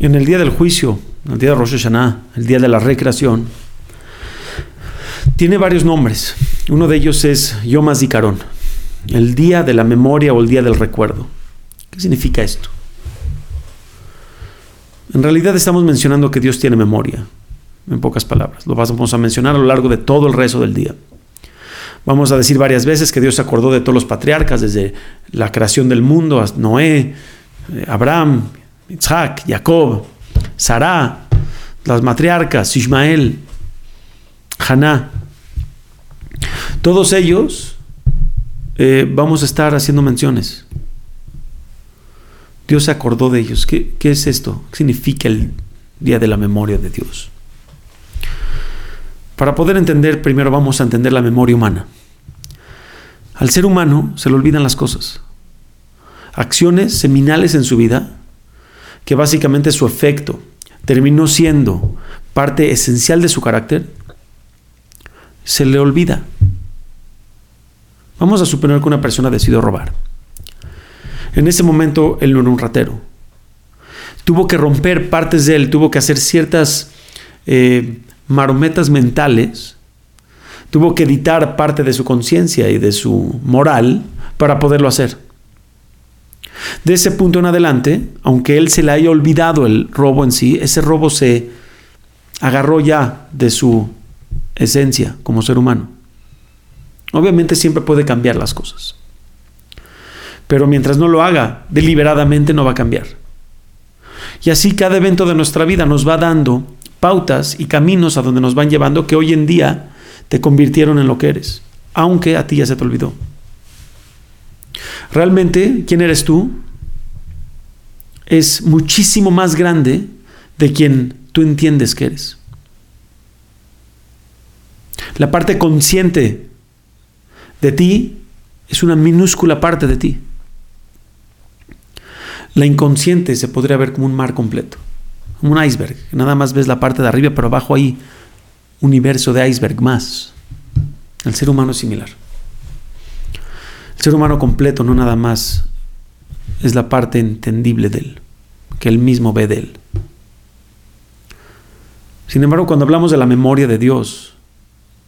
en el día del juicio, el día de Rosh Hashanah, el día de la recreación, tiene varios nombres. Uno de ellos es Yom HaZikaron, el día de la memoria o el día del recuerdo. ¿Qué significa esto? En realidad estamos mencionando que Dios tiene memoria, en pocas palabras. Lo vamos a mencionar a lo largo de todo el resto del día. Vamos a decir varias veces que Dios se acordó de todos los patriarcas, desde la creación del mundo, a Noé, eh, Abraham, Isaac, Jacob, Sarah, las matriarcas, Ismael, Haná. Todos ellos eh, vamos a estar haciendo menciones. Dios se acordó de ellos. ¿Qué, ¿Qué, es esto? ¿Qué significa el día de la memoria de Dios? Para poder entender, primero vamos a entender la memoria humana. Al ser humano se le olvidan las cosas. Acciones seminales en su vida, que básicamente su efecto terminó siendo parte esencial de su carácter, se le olvida. Vamos a suponer que una persona decidió robar. En ese momento él no era un ratero. Tuvo que romper partes de él, tuvo que hacer ciertas eh, marometas mentales, tuvo que editar parte de su conciencia y de su moral para poderlo hacer. De ese punto en adelante, aunque él se le haya olvidado el robo en sí, ese robo se agarró ya de su esencia como ser humano. Obviamente siempre puede cambiar las cosas. Pero mientras no lo haga deliberadamente no va a cambiar. Y así cada evento de nuestra vida nos va dando pautas y caminos a donde nos van llevando que hoy en día te convirtieron en lo que eres, aunque a ti ya se te olvidó. Realmente, ¿quién eres tú? Es muchísimo más grande de quien tú entiendes que eres. La parte consciente de ti es una minúscula parte de ti. La inconsciente se podría ver como un mar completo, como un iceberg. Nada más ves la parte de arriba, pero abajo hay universo de iceberg más. El ser humano es similar. El ser humano completo no nada más es la parte entendible de él, que él mismo ve de él. Sin embargo, cuando hablamos de la memoria de Dios,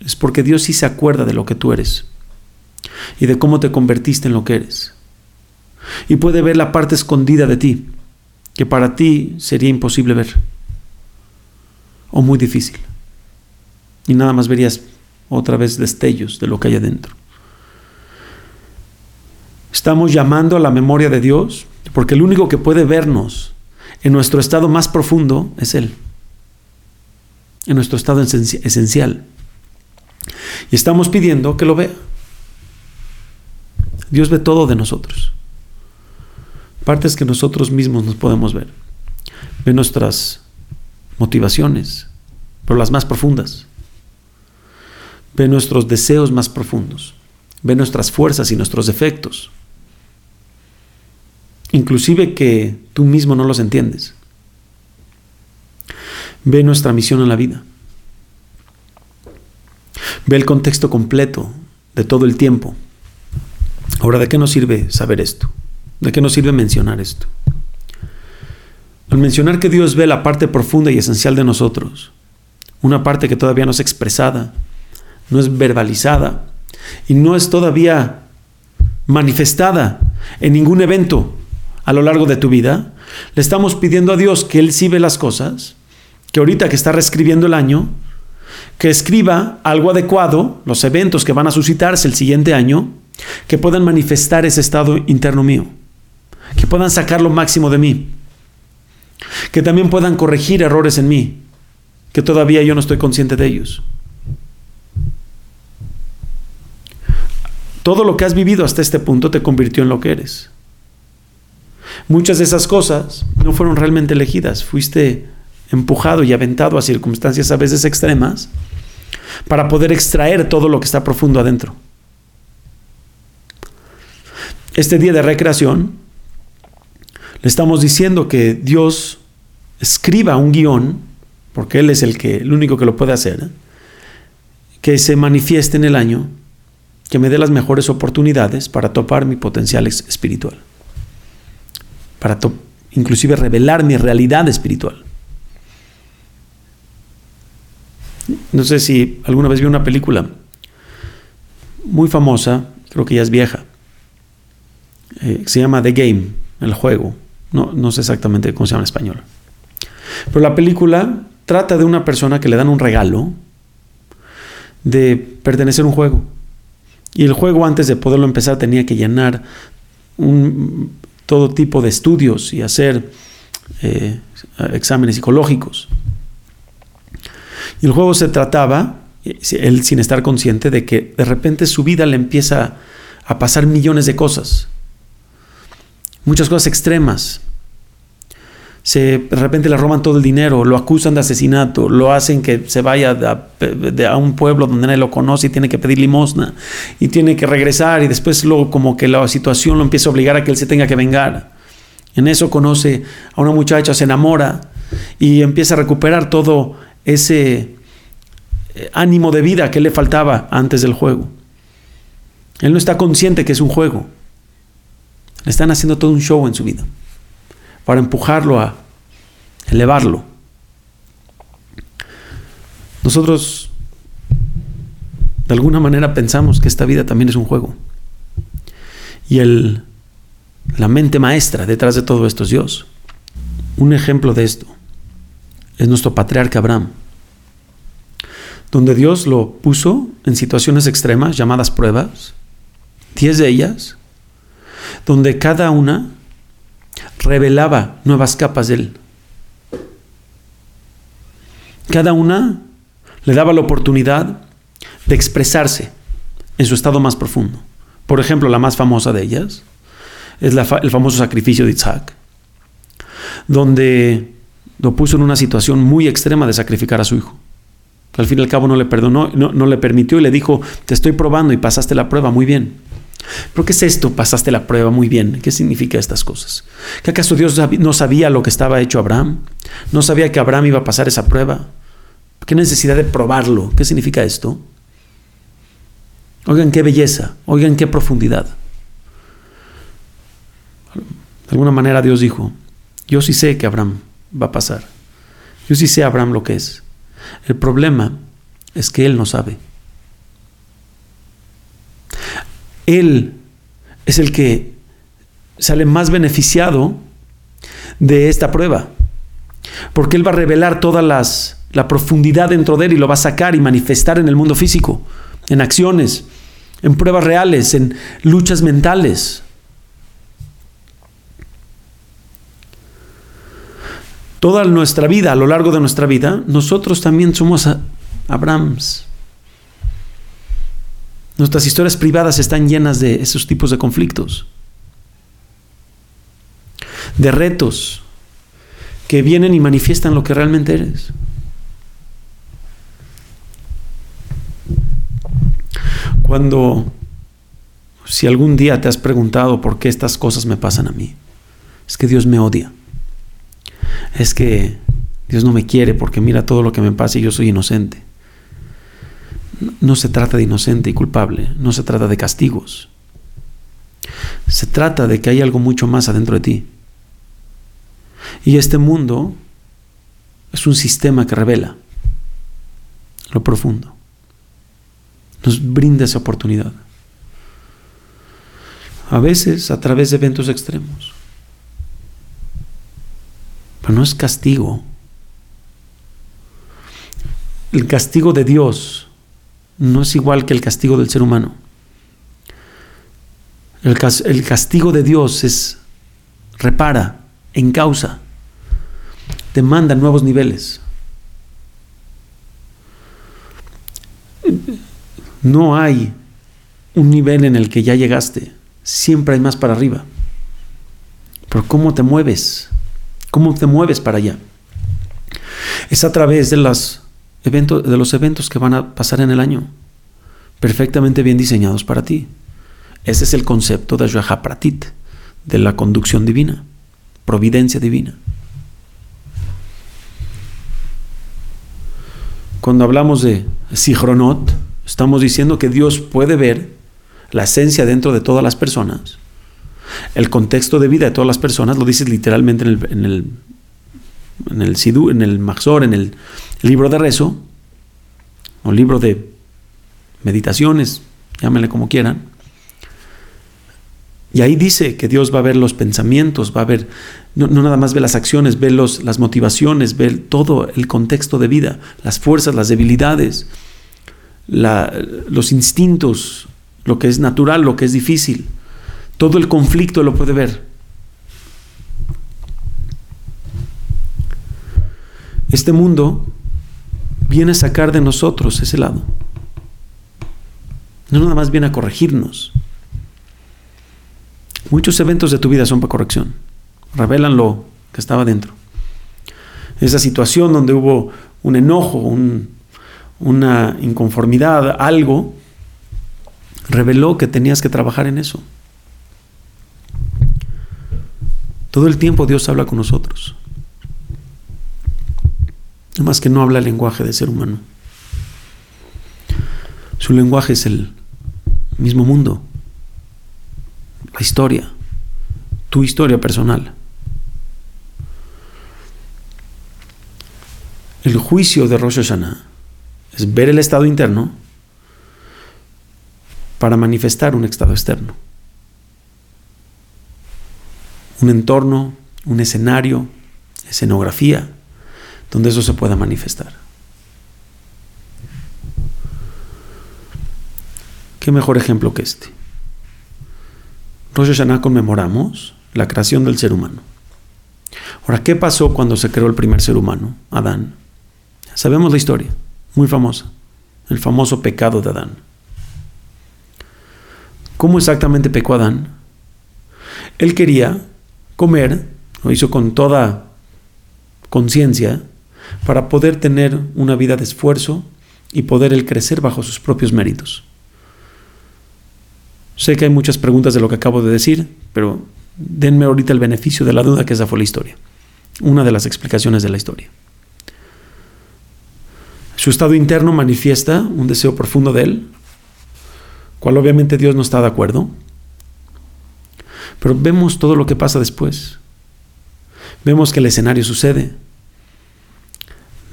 es porque Dios sí se acuerda de lo que tú eres y de cómo te convertiste en lo que eres. Y puede ver la parte escondida de ti, que para ti sería imposible ver, o muy difícil. Y nada más verías otra vez destellos de lo que hay adentro. Estamos llamando a la memoria de Dios porque el único que puede vernos en nuestro estado más profundo es Él, en nuestro estado esencial. Y estamos pidiendo que lo vea. Dios ve todo de nosotros. Partes que nosotros mismos nos podemos ver. Ve nuestras motivaciones, pero las más profundas. Ve nuestros deseos más profundos. Ve nuestras fuerzas y nuestros defectos. Inclusive que tú mismo no los entiendes. Ve nuestra misión en la vida. Ve el contexto completo de todo el tiempo. Ahora, ¿de qué nos sirve saber esto? ¿De qué nos sirve mencionar esto? Al mencionar que Dios ve la parte profunda y esencial de nosotros, una parte que todavía no es expresada, no es verbalizada y no es todavía manifestada en ningún evento a lo largo de tu vida, le estamos pidiendo a Dios que Él sí ve las cosas, que ahorita que está reescribiendo el año, que escriba algo adecuado, los eventos que van a suscitarse el siguiente año, que puedan manifestar ese estado interno mío, que puedan sacar lo máximo de mí, que también puedan corregir errores en mí, que todavía yo no estoy consciente de ellos. Todo lo que has vivido hasta este punto te convirtió en lo que eres. Muchas de esas cosas no fueron realmente elegidas, fuiste empujado y aventado a circunstancias a veces extremas para poder extraer todo lo que está profundo adentro. Este día de recreación, le estamos diciendo que Dios escriba un guion, porque Él es el, que, el único que lo puede hacer, que se manifieste en el año, que me dé las mejores oportunidades para topar mi potencial espiritual, para inclusive revelar mi realidad espiritual. No sé si alguna vez vi una película muy famosa, creo que ya es vieja, eh, se llama The Game, el juego. No, no sé exactamente cómo se llama en español. Pero la película trata de una persona que le dan un regalo de pertenecer a un juego. Y el juego antes de poderlo empezar tenía que llenar todo tipo de estudios y hacer eh, exámenes psicológicos. Y el juego se trataba, él sin estar consciente de que de repente su vida le empieza a pasar millones de cosas. Muchas cosas extremas. Se, de repente le roban todo el dinero, lo acusan de asesinato, lo hacen que se vaya a, un pueblo donde nadie lo conoce y tiene que pedir limosna y tiene que regresar y después luego como que la situación lo empieza a obligar a que él se tenga que vengar. En eso conoce a una muchacha, se enamora y empieza a recuperar todo ese eh, ánimo de vida que le faltaba antes del juego. Él no está consciente que es un juego. Le están haciendo todo un show en su vida para empujarlo a elevarlo. Nosotros de alguna manera pensamos que esta vida también es un juego. Y el, la mente maestra detrás de todo esto es Dios. Un ejemplo de esto es nuestro patriarca Abraham, donde Dios lo puso en situaciones extremas llamadas pruebas, diez de ellas, donde cada una revelaba nuevas capas de él. Cada una le daba la oportunidad de expresarse en su estado más profundo. Por ejemplo, la más famosa de ellas es el famoso sacrificio de Isaac, donde lo puso en una situación muy extrema de sacrificar a su hijo. Al fin y al cabo no le perdonó, no, no le permitió y le dijo, te estoy probando y pasaste la prueba muy bien. ¿Pero qué es esto? Pasaste la prueba muy bien. ¿Qué significa estas cosas? ¿Que acaso Dios no sabía lo que estaba hecho Abraham? ¿No sabía que Abraham iba a pasar esa prueba? ¿Qué necesidad de probarlo? ¿Qué significa esto? Oigan qué belleza, oigan qué profundidad. De alguna manera Dios dijo, yo sí sé que Abraham va a pasar. Yo sí sé Abraham lo que es. El problema es que él no sabe. Él es el que sale más beneficiado de esta prueba. Porque Él va a revelar toda las, la profundidad dentro de Él y lo va a sacar y manifestar en el mundo físico, en acciones, en pruebas reales, en luchas mentales. Toda nuestra vida, a lo largo de nuestra vida, nosotros también somos Abrahams. Nuestras historias privadas están llenas de esos tipos de conflictos, de retos que vienen y manifiestan lo que realmente eres. Cuando, si algún día te has preguntado por qué estas cosas me pasan a mí, es que Dios me odia. Es que Dios no me quiere porque mira todo lo que me pasa y yo soy inocente no se trata de inocente y culpable, no se trata de castigos. Se trata de que hay algo mucho más adentro de ti. Y este mundo es un sistema que revela lo profundo. Nos brinda esa oportunidad. A veces a través de eventos extremos. Pero no es castigo. El castigo de Dios no es igual que el castigo del ser humano. El, castigo de Dios es repara, en causa, demanda nuevos niveles. No hay un nivel en el que ya llegaste, siempre hay más para arriba. Pero ¿cómo te mueves? ¿Cómo te mueves para allá? Es a través de las de los eventos que van a pasar en el año, perfectamente bien diseñados para ti. Ese es el concepto de Pratit, de la conducción divina, providencia divina. Cuando hablamos de Sihronot, estamos diciendo que Dios puede ver la esencia dentro de todas las personas El contexto de vida de todas las personas lo dices literalmente en el, en el Sidú, en el Maxor, en el libro de rezo, o libro de meditaciones, llámenle como quieran. Y ahí dice que Dios va a ver los pensamientos, va a ver, no, nada más ve las acciones, ve los, las motivaciones, ve todo el contexto de vida, las fuerzas, las debilidades, los instintos, lo que es natural, lo que es difícil. Todo el conflicto lo puede ver. Este mundo viene a sacar de nosotros ese lado. No nada más viene a corregirnos. Muchos eventos de tu vida son para corrección. Revelan lo que estaba dentro. Esa situación donde hubo un enojo, una inconformidad, algo, reveló que tenías que trabajar en eso. Todo el tiempo Dios habla con nosotros. Más que no habla el lenguaje de ser humano. Su lenguaje es el mismo mundo, la historia, tu historia personal. El juicio de Rosh Hashanah es ver el estado interno para manifestar un estado externo. Un entorno, un escenario, escenografía, donde eso se pueda manifestar. ¿Qué mejor ejemplo que este? Rosh Hashanah conmemoramos la creación del ser humano. Ahora, ¿qué pasó cuando se creó el primer ser humano, Adán? Sabemos la historia, muy famosa, el famoso pecado de Adán. ¿Cómo exactamente pecó Adán? Él quería comer, lo hizo con toda conciencia, para poder tener una vida de esfuerzo y poder crecer bajo sus propios méritos. Sé que hay muchas preguntas de lo que acabo de decir, pero denme ahorita el beneficio de la duda que esa fue la historia, una de las explicaciones de la historia. Su estado interno manifiesta un deseo profundo de él, cual obviamente Dios no está de acuerdo. Pero vemos todo lo que pasa después. Vemos que el escenario sucede.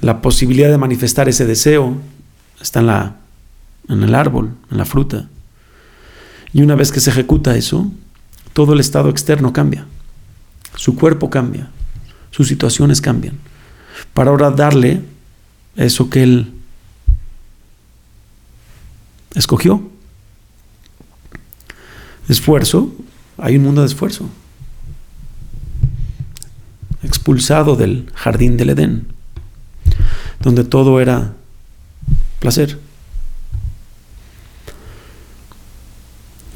La posibilidad de manifestar ese deseo está en, el árbol, en la fruta. Y una vez que se ejecuta eso, todo el estado externo cambia. Su cuerpo cambia. Sus situaciones cambian. Para ahora darle eso que él escogió esfuerzo, hay un mundo de esfuerzo. Expulsado del jardín del Edén, donde todo era placer.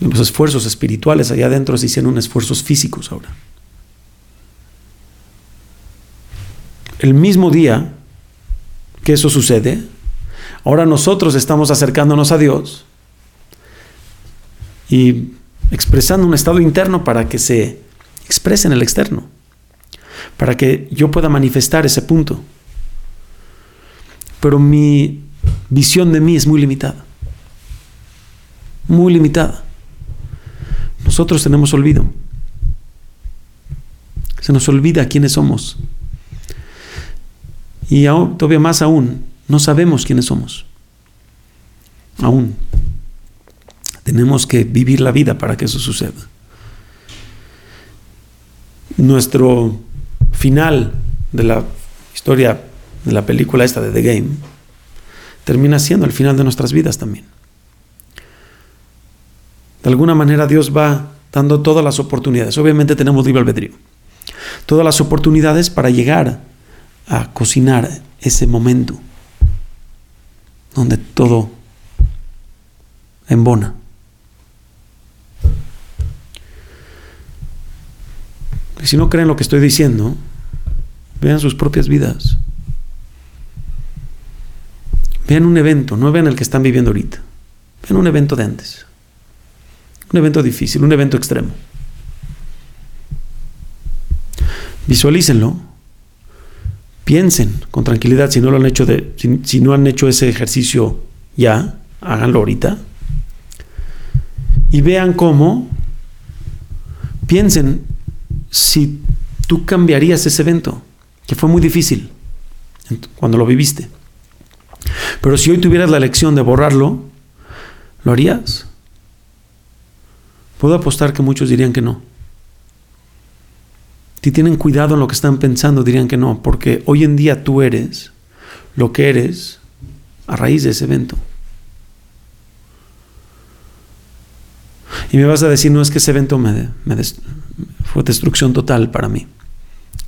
los esfuerzos espirituales allá adentro se hicieron esfuerzos físicos ahora. El mismo día que eso sucede, ahora nosotros estamos acercándonos a Dios y expresando un estado interno para que se exprese en el externo, para que yo pueda manifestar ese punto. Pero mi visión de mí es muy limitada, muy limitada. Nosotros tenemos olvido. Se nos olvida quiénes somos. Y todavía más aún, no sabemos quiénes somos. Aún. Tenemos que vivir la vida para que eso suceda. Nuestro final de la historia la película esta de The Game termina siendo el final de nuestras vidas también. De alguna manera Dios va dando todas las oportunidades. Obviamente tenemos libre albedrío. Todas las oportunidades para llegar a cocinar ese momento donde todo embona. Si no creen lo que estoy diciendo, vean sus propias vidas. Vean un evento, no vean el que están viviendo ahorita. Vean un evento de antes. Un evento difícil, un evento extremo. Visualícenlo. Piensen con tranquilidad si no lo han hecho de, si, si no han hecho ese ejercicio ya, háganlo ahorita. Y vean cómo piensen si tú cambiarías ese evento, que fue muy difícil cuando lo viviste. Pero si hoy tuvieras la elección de borrarlo, ¿lo harías? Puedo apostar que muchos dirían que no. Si tienen cuidado en lo que están pensando, dirían que no, porque hoy en día tú eres lo que eres a raíz de ese evento. Y me vas a decir, no es que ese evento me, fue destrucción total para mí.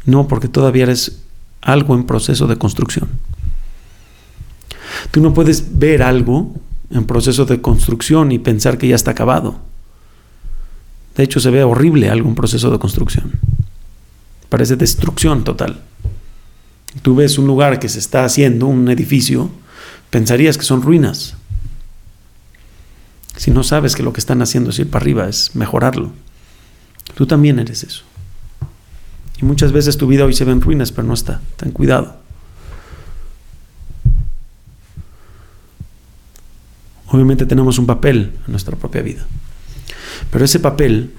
No, porque todavía eres algo en proceso de construcción. Tú no puedes ver algo en proceso de construcción y pensar que ya está acabado. De hecho, se ve horrible algo en proceso de construcción. Parece destrucción total. Tú ves un lugar que se está haciendo, un edificio, pensarías que son ruinas. Si no sabes que lo que están haciendo es ir para arriba, es mejorarlo. Tú también eres eso. Y muchas veces tu vida hoy se ve en ruinas, pero no está. Ten cuidado. Obviamente tenemos un papel en nuestra propia vida. Pero ese papel,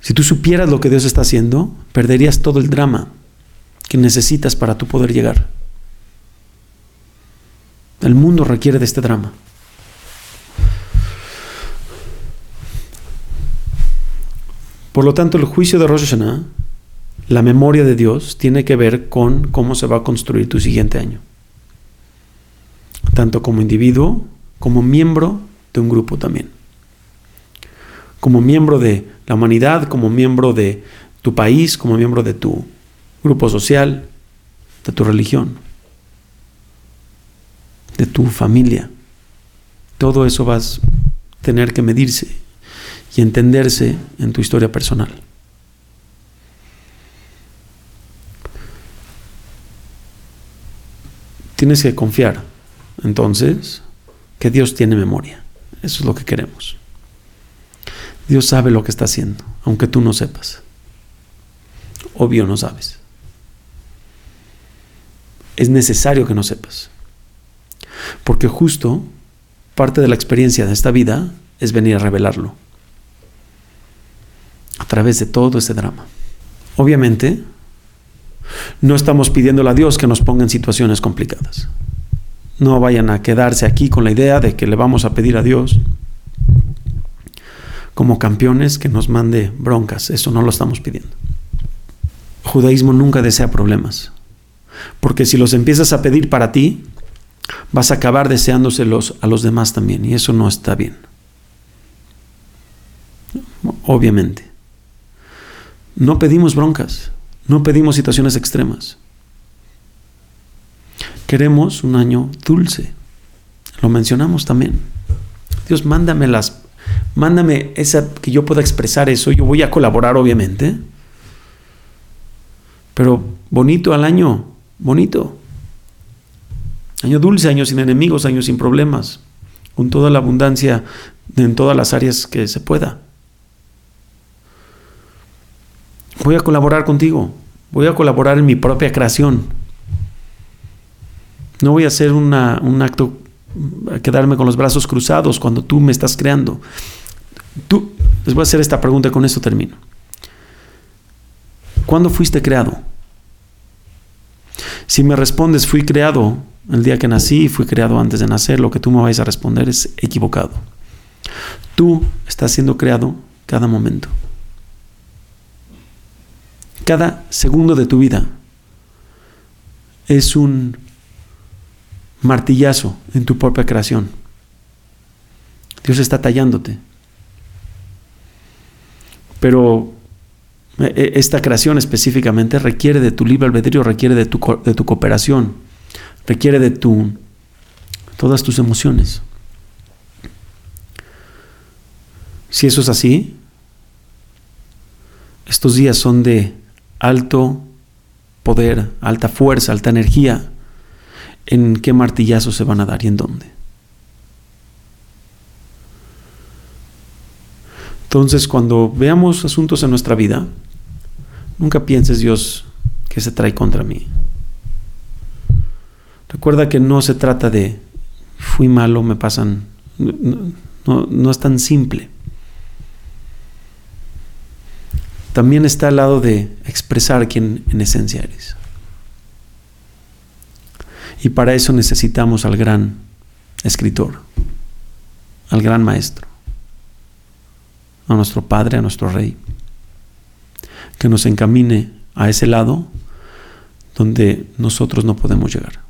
si tú supieras lo que Dios está haciendo, perderías todo el drama que necesitas para tú poder llegar. El mundo requiere de este drama. Por lo tanto, el juicio de Rosh Hashanah, la memoria de Dios, tiene que ver con cómo se va a construir tu siguiente año. Tanto como individuo, como miembro de un grupo también. Como miembro de la humanidad, como miembro de tu país, como miembro de tu grupo social, de tu religión, de tu familia. Todo eso vas a tener que medirse y entenderse en tu historia personal. Tienes que confiar, entonces, que Dios tiene memoria. Eso es lo que queremos. Dios sabe lo que está haciendo, aunque tú no sepas. Obvio no sabes. Es necesario que no sepas. Porque justo parte de la experiencia de esta vida es venir a revelarlo a través de todo ese drama. Obviamente, no estamos pidiéndole a Dios que nos ponga en situaciones complicadas. No vayan a quedarse aquí con la idea de que le vamos a pedir a Dios como campeones que nos mande broncas. Eso no lo estamos pidiendo. judaísmo nunca desea problemas. Porque si los empiezas a pedir para ti, vas a acabar deseándoselos a los demás también. Y eso no está bien. Obviamente. No pedimos broncas, no pedimos situaciones extremas. Queremos un año dulce. Lo mencionamos también. Dios, mándame las, mándame esa que yo pueda expresar eso. Yo voy a colaborar, obviamente. Pero bonito al año, bonito. Año dulce, año sin enemigos, año sin problemas, con toda la abundancia en todas las áreas que se pueda. Voy a colaborar contigo. Voy a colaborar en mi propia creación. No voy a hacer un acto, quedarme con los brazos cruzados cuando tú me estás creando. Tú, les voy a hacer esta pregunta, con esto termino. ¿Cuándo fuiste creado? Si me respondes, fui creado el día que nací, fui creado antes de nacer, lo que tú me vais a responder es equivocado. Tú estás siendo creado cada momento. Cada segundo de tu vida es un martillazo en tu propia creación. Dios está tallándote. Pero e, e, esta creación específicamente requiere de tu libre albedrío, requiere de tu, de tu cooperación, requiere de tu, todas tus emociones. Si eso es así, estos días son de alto poder, alta fuerza, alta energía, en qué martillazos se van a dar y en dónde. Entonces, cuando veamos asuntos en nuestra vida, nunca pienses, Dios, que se trae contra mí. Recuerda que no se trata de fui malo, me pasan. No, no es tan simple. también está al lado de expresar quién en esencia eres. Y para eso necesitamos al gran escritor, al gran maestro, a nuestro Padre, a nuestro Rey, que nos encamine a ese lado donde nosotros no podemos llegar.